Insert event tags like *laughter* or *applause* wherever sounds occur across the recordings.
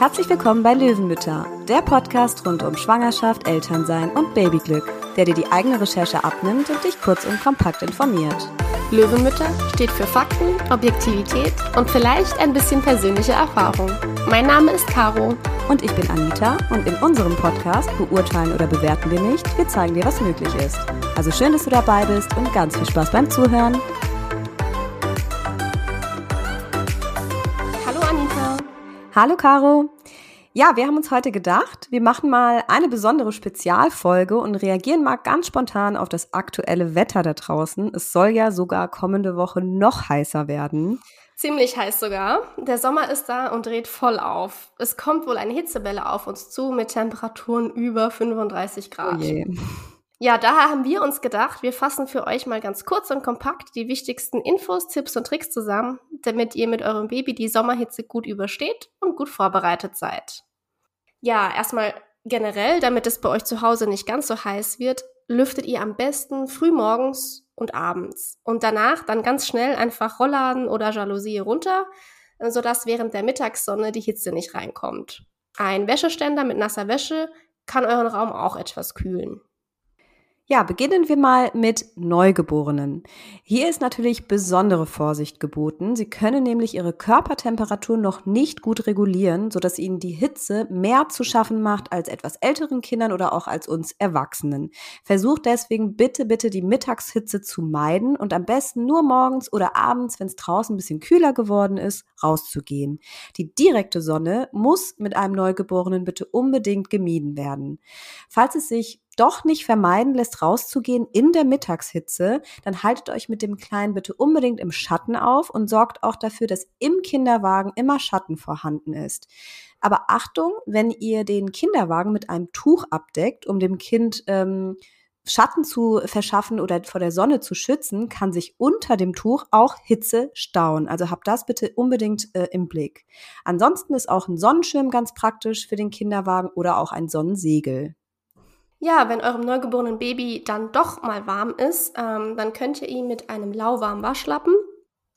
Herzlich willkommen bei Löwenmütter, der Podcast rund um Schwangerschaft, Elternsein und Babyglück, der dir die eigene Recherche abnimmt und dich kurz und kompakt informiert. Löwenmütter steht für Fakten, Objektivität und vielleicht ein bisschen persönliche Erfahrung. Mein Name ist Caro. Und ich bin Anita und in unserem Podcast beurteilen oder bewerten wir nicht, wir zeigen dir, was möglich ist. Also schön, dass du dabei bist und ganz viel Spaß beim Zuhören. Hallo Anita. Hallo Caro. Ja, wir haben uns heute gedacht, wir machen mal eine besondere Spezialfolge und reagieren mal ganz spontan auf das aktuelle Wetter da draußen. Es soll ja sogar kommende Woche noch heißer werden. Ziemlich heiß sogar. Der Sommer ist da und dreht voll auf. Es kommt wohl eine Hitzewelle auf uns zu mit Temperaturen über 35 Grad. Oh. Ja, daher haben wir uns gedacht, wir fassen für euch mal ganz kurz und kompakt die wichtigsten Infos, Tipps und Tricks zusammen, damit ihr mit eurem Baby die Sommerhitze gut übersteht und gut vorbereitet seid. Ja, erstmal generell, damit es bei euch zu Hause nicht ganz so heiß wird, lüftet ihr am besten frühmorgens und abends und danach dann ganz schnell einfach Rollladen oder Jalousie runter, sodass während der Mittagssonne die Hitze nicht reinkommt. Ein Wäscheständer mit nasser Wäsche kann euren Raum auch etwas kühlen. Ja, beginnen wir mal mit Neugeborenen. Hier ist natürlich besondere Vorsicht geboten. Sie können nämlich ihre Körpertemperatur noch nicht gut regulieren, sodass ihnen die Hitze mehr zu schaffen macht als etwas älteren Kindern oder auch als uns Erwachsenen. Versucht deswegen bitte, bitte die Mittagshitze zu meiden und am besten nur morgens oder abends, wenn es draußen ein bisschen kühler geworden ist, rauszugehen. Die direkte Sonne muss mit einem Neugeborenen bitte unbedingt gemieden werden. Falls es sich doch nicht vermeiden lässt, rauszugehen in der Mittagshitze, dann haltet euch mit dem Kleinen bitte unbedingt im Schatten auf und sorgt auch dafür, dass im Kinderwagen immer Schatten vorhanden ist. Aber Achtung, wenn ihr den Kinderwagen mit einem Tuch abdeckt, um dem Kind ähm, Schatten zu verschaffen oder vor der Sonne zu schützen, kann sich unter dem Tuch auch Hitze stauen. Also habt das bitte unbedingt äh, im Blick. Ansonsten ist auch ein Sonnenschirm ganz praktisch für den Kinderwagen oder auch ein Sonnensegel. Ja, wenn eurem neugeborenen Baby dann doch mal warm ist, ähm, dann könnt ihr ihn mit einem lauwarmen Waschlappen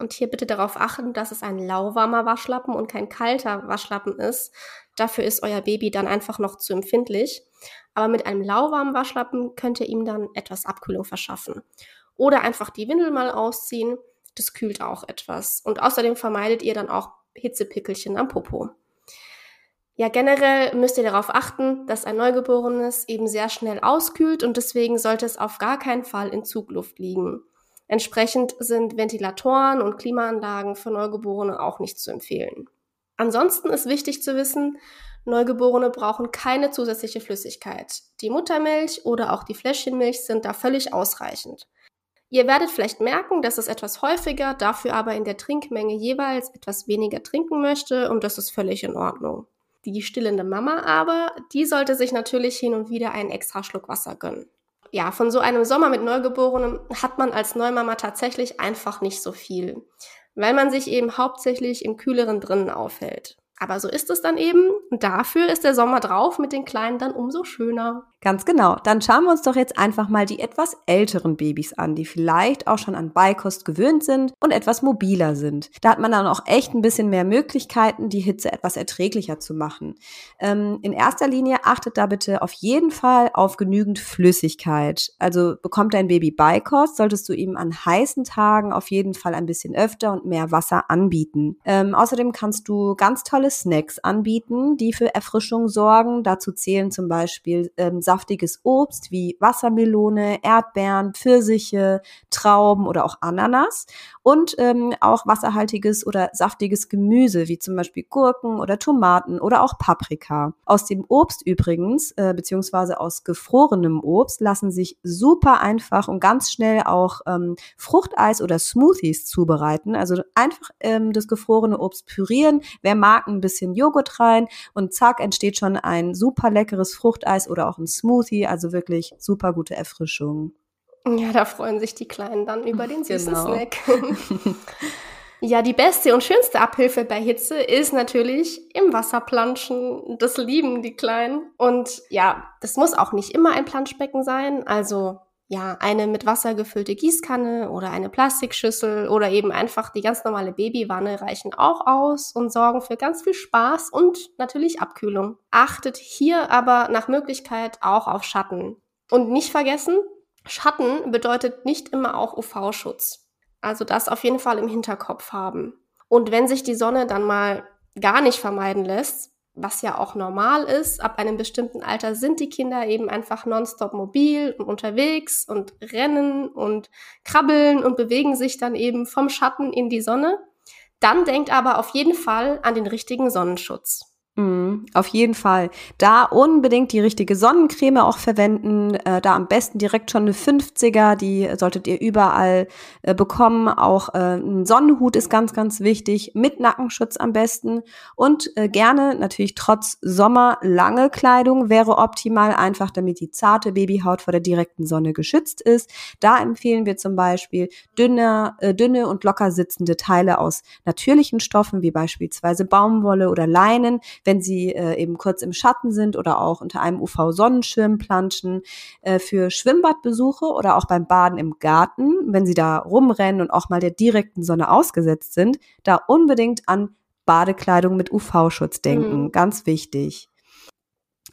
und hier bitte darauf achten, dass es ein lauwarmer Waschlappen und kein kalter Waschlappen ist. Dafür ist euer Baby dann einfach noch zu empfindlich. Aber mit einem lauwarmen Waschlappen könnt ihr ihm dann etwas Abkühlung verschaffen. Oder einfach die Windel mal ausziehen. Das kühlt auch etwas. Und außerdem vermeidet ihr dann auch Hitzepickelchen am Popo. Ja, generell müsst ihr darauf achten, dass ein Neugeborenes eben sehr schnell auskühlt und deswegen sollte es auf gar keinen Fall in Zugluft liegen. Entsprechend sind Ventilatoren und Klimaanlagen für Neugeborene auch nicht zu empfehlen. Ansonsten ist wichtig zu wissen, Neugeborene brauchen keine zusätzliche Flüssigkeit. Die Muttermilch oder auch die Fläschchenmilch sind da völlig ausreichend. Ihr werdet vielleicht merken, dass es etwas häufiger, dafür aber in der Trinkmenge jeweils etwas weniger trinken möchte und das ist völlig in Ordnung. Die stillende Mama aber, die sollte sich natürlich hin und wieder einen extra Schluck Wasser gönnen. Ja, von so einem Sommer mit Neugeborenem hat man als Neumama tatsächlich einfach nicht so viel, weil man sich eben hauptsächlich im kühleren drinnen aufhält. Aber so ist es dann eben. Dafür ist der Sommer drauf mit den Kleinen dann umso schöner. Ganz genau. Dann schauen wir uns doch jetzt einfach mal die etwas älteren Babys an, die vielleicht auch schon an Beikost gewöhnt sind und etwas mobiler sind. Da hat man dann auch echt ein bisschen mehr Möglichkeiten, die Hitze etwas erträglicher zu machen. Ähm, in erster Linie achtet da bitte auf jeden Fall auf genügend Flüssigkeit. Also bekommt dein Baby Beikost, solltest du ihm an heißen Tagen auf jeden Fall ein bisschen öfter und mehr Wasser anbieten. Ähm, außerdem kannst du ganz tolle Snacks anbieten, die für Erfrischung sorgen. Dazu zählen zum Beispiel ähm, saftiges Obst wie Wassermelone, Erdbeeren, Pfirsiche, Trauben oder auch Ananas und ähm, auch wasserhaltiges oder saftiges Gemüse wie zum Beispiel Gurken oder Tomaten oder auch Paprika. Aus dem Obst übrigens, äh, beziehungsweise aus gefrorenem Obst, lassen sich super einfach und ganz schnell auch ähm, Fruchteis oder Smoothies zubereiten. Also einfach ähm, das gefrorene Obst pürieren. Wer mag ein bisschen Joghurt rein und zack entsteht schon ein super leckeres Fruchteis oder auch ein Smoothie, also wirklich super gute Erfrischung. Ja, da freuen sich die Kleinen dann über den süßen genau. Snack. *laughs* ja, die beste und schönste Abhilfe bei Hitze ist natürlich im Wasser planschen. Das lieben die Kleinen. Und ja, das muss auch nicht immer ein Planschbecken sein. Also ja, eine mit Wasser gefüllte Gießkanne oder eine Plastikschüssel oder eben einfach die ganz normale Babywanne reichen auch aus und sorgen für ganz viel Spaß und natürlich Abkühlung. Achtet hier aber nach Möglichkeit auch auf Schatten. Und nicht vergessen, Schatten bedeutet nicht immer auch UV-Schutz. Also das auf jeden Fall im Hinterkopf haben. Und wenn sich die Sonne dann mal gar nicht vermeiden lässt, was ja auch normal ist. Ab einem bestimmten Alter sind die Kinder eben einfach nonstop mobil und unterwegs und rennen und krabbeln und bewegen sich dann eben vom Schatten in die Sonne. Dann denkt aber auf jeden Fall an den richtigen Sonnenschutz. Mm, auf jeden Fall. Da unbedingt die richtige Sonnencreme auch verwenden. Äh, da am besten direkt schon eine 50er, die solltet ihr überall äh, bekommen. Auch äh, ein Sonnenhut ist ganz, ganz wichtig. Mit Nackenschutz am besten. Und äh, gerne natürlich trotz Sommer lange Kleidung wäre optimal, einfach damit die zarte Babyhaut vor der direkten Sonne geschützt ist. Da empfehlen wir zum Beispiel dünne, äh, dünne und locker sitzende Teile aus natürlichen Stoffen, wie beispielsweise Baumwolle oder Leinen wenn sie äh, eben kurz im Schatten sind oder auch unter einem UV-Sonnenschirm planschen, äh, für Schwimmbadbesuche oder auch beim Baden im Garten, wenn sie da rumrennen und auch mal der direkten Sonne ausgesetzt sind, da unbedingt an Badekleidung mit UV-Schutz denken. Mhm. Ganz wichtig.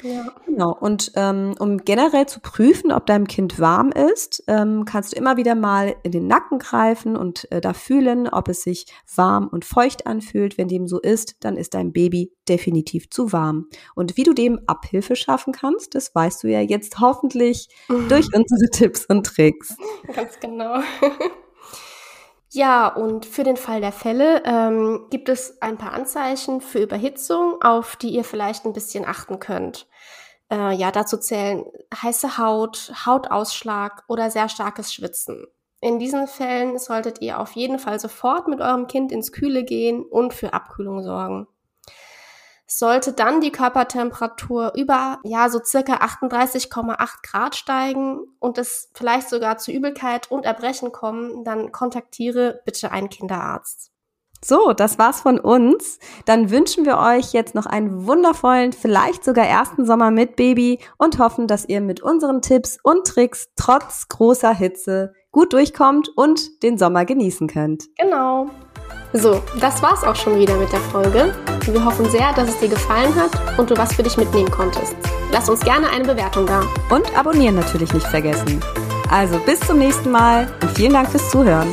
Ja. Genau. Und ähm, um generell zu prüfen, ob deinem Kind warm ist, ähm, kannst du immer wieder mal in den Nacken greifen und äh, da fühlen, ob es sich warm und feucht anfühlt. Wenn dem so ist, dann ist dein Baby definitiv zu warm. Und wie du dem Abhilfe schaffen kannst, das weißt du ja jetzt hoffentlich mhm. durch unsere Tipps und Tricks. Ganz genau. *laughs* Ja, und für den Fall der Fälle ähm, gibt es ein paar Anzeichen für Überhitzung, auf die ihr vielleicht ein bisschen achten könnt. Äh, ja, dazu zählen heiße Haut, Hautausschlag oder sehr starkes Schwitzen. In diesen Fällen solltet ihr auf jeden Fall sofort mit eurem Kind ins Kühle gehen und für Abkühlung sorgen. Sollte dann die Körpertemperatur über, ja, so circa 38,8 Grad steigen und es vielleicht sogar zu Übelkeit und Erbrechen kommen, dann kontaktiere bitte einen Kinderarzt. So, das war's von uns. Dann wünschen wir euch jetzt noch einen wundervollen, vielleicht sogar ersten Sommer mit Baby und hoffen, dass ihr mit unseren Tipps und Tricks trotz großer Hitze gut durchkommt und den Sommer genießen könnt. Genau. So, das war's auch schon wieder mit der Folge. Wir hoffen sehr, dass es dir gefallen hat und du was für dich mitnehmen konntest. Lass uns gerne eine Bewertung da. Und abonnieren natürlich nicht vergessen. Also bis zum nächsten Mal und vielen Dank fürs Zuhören.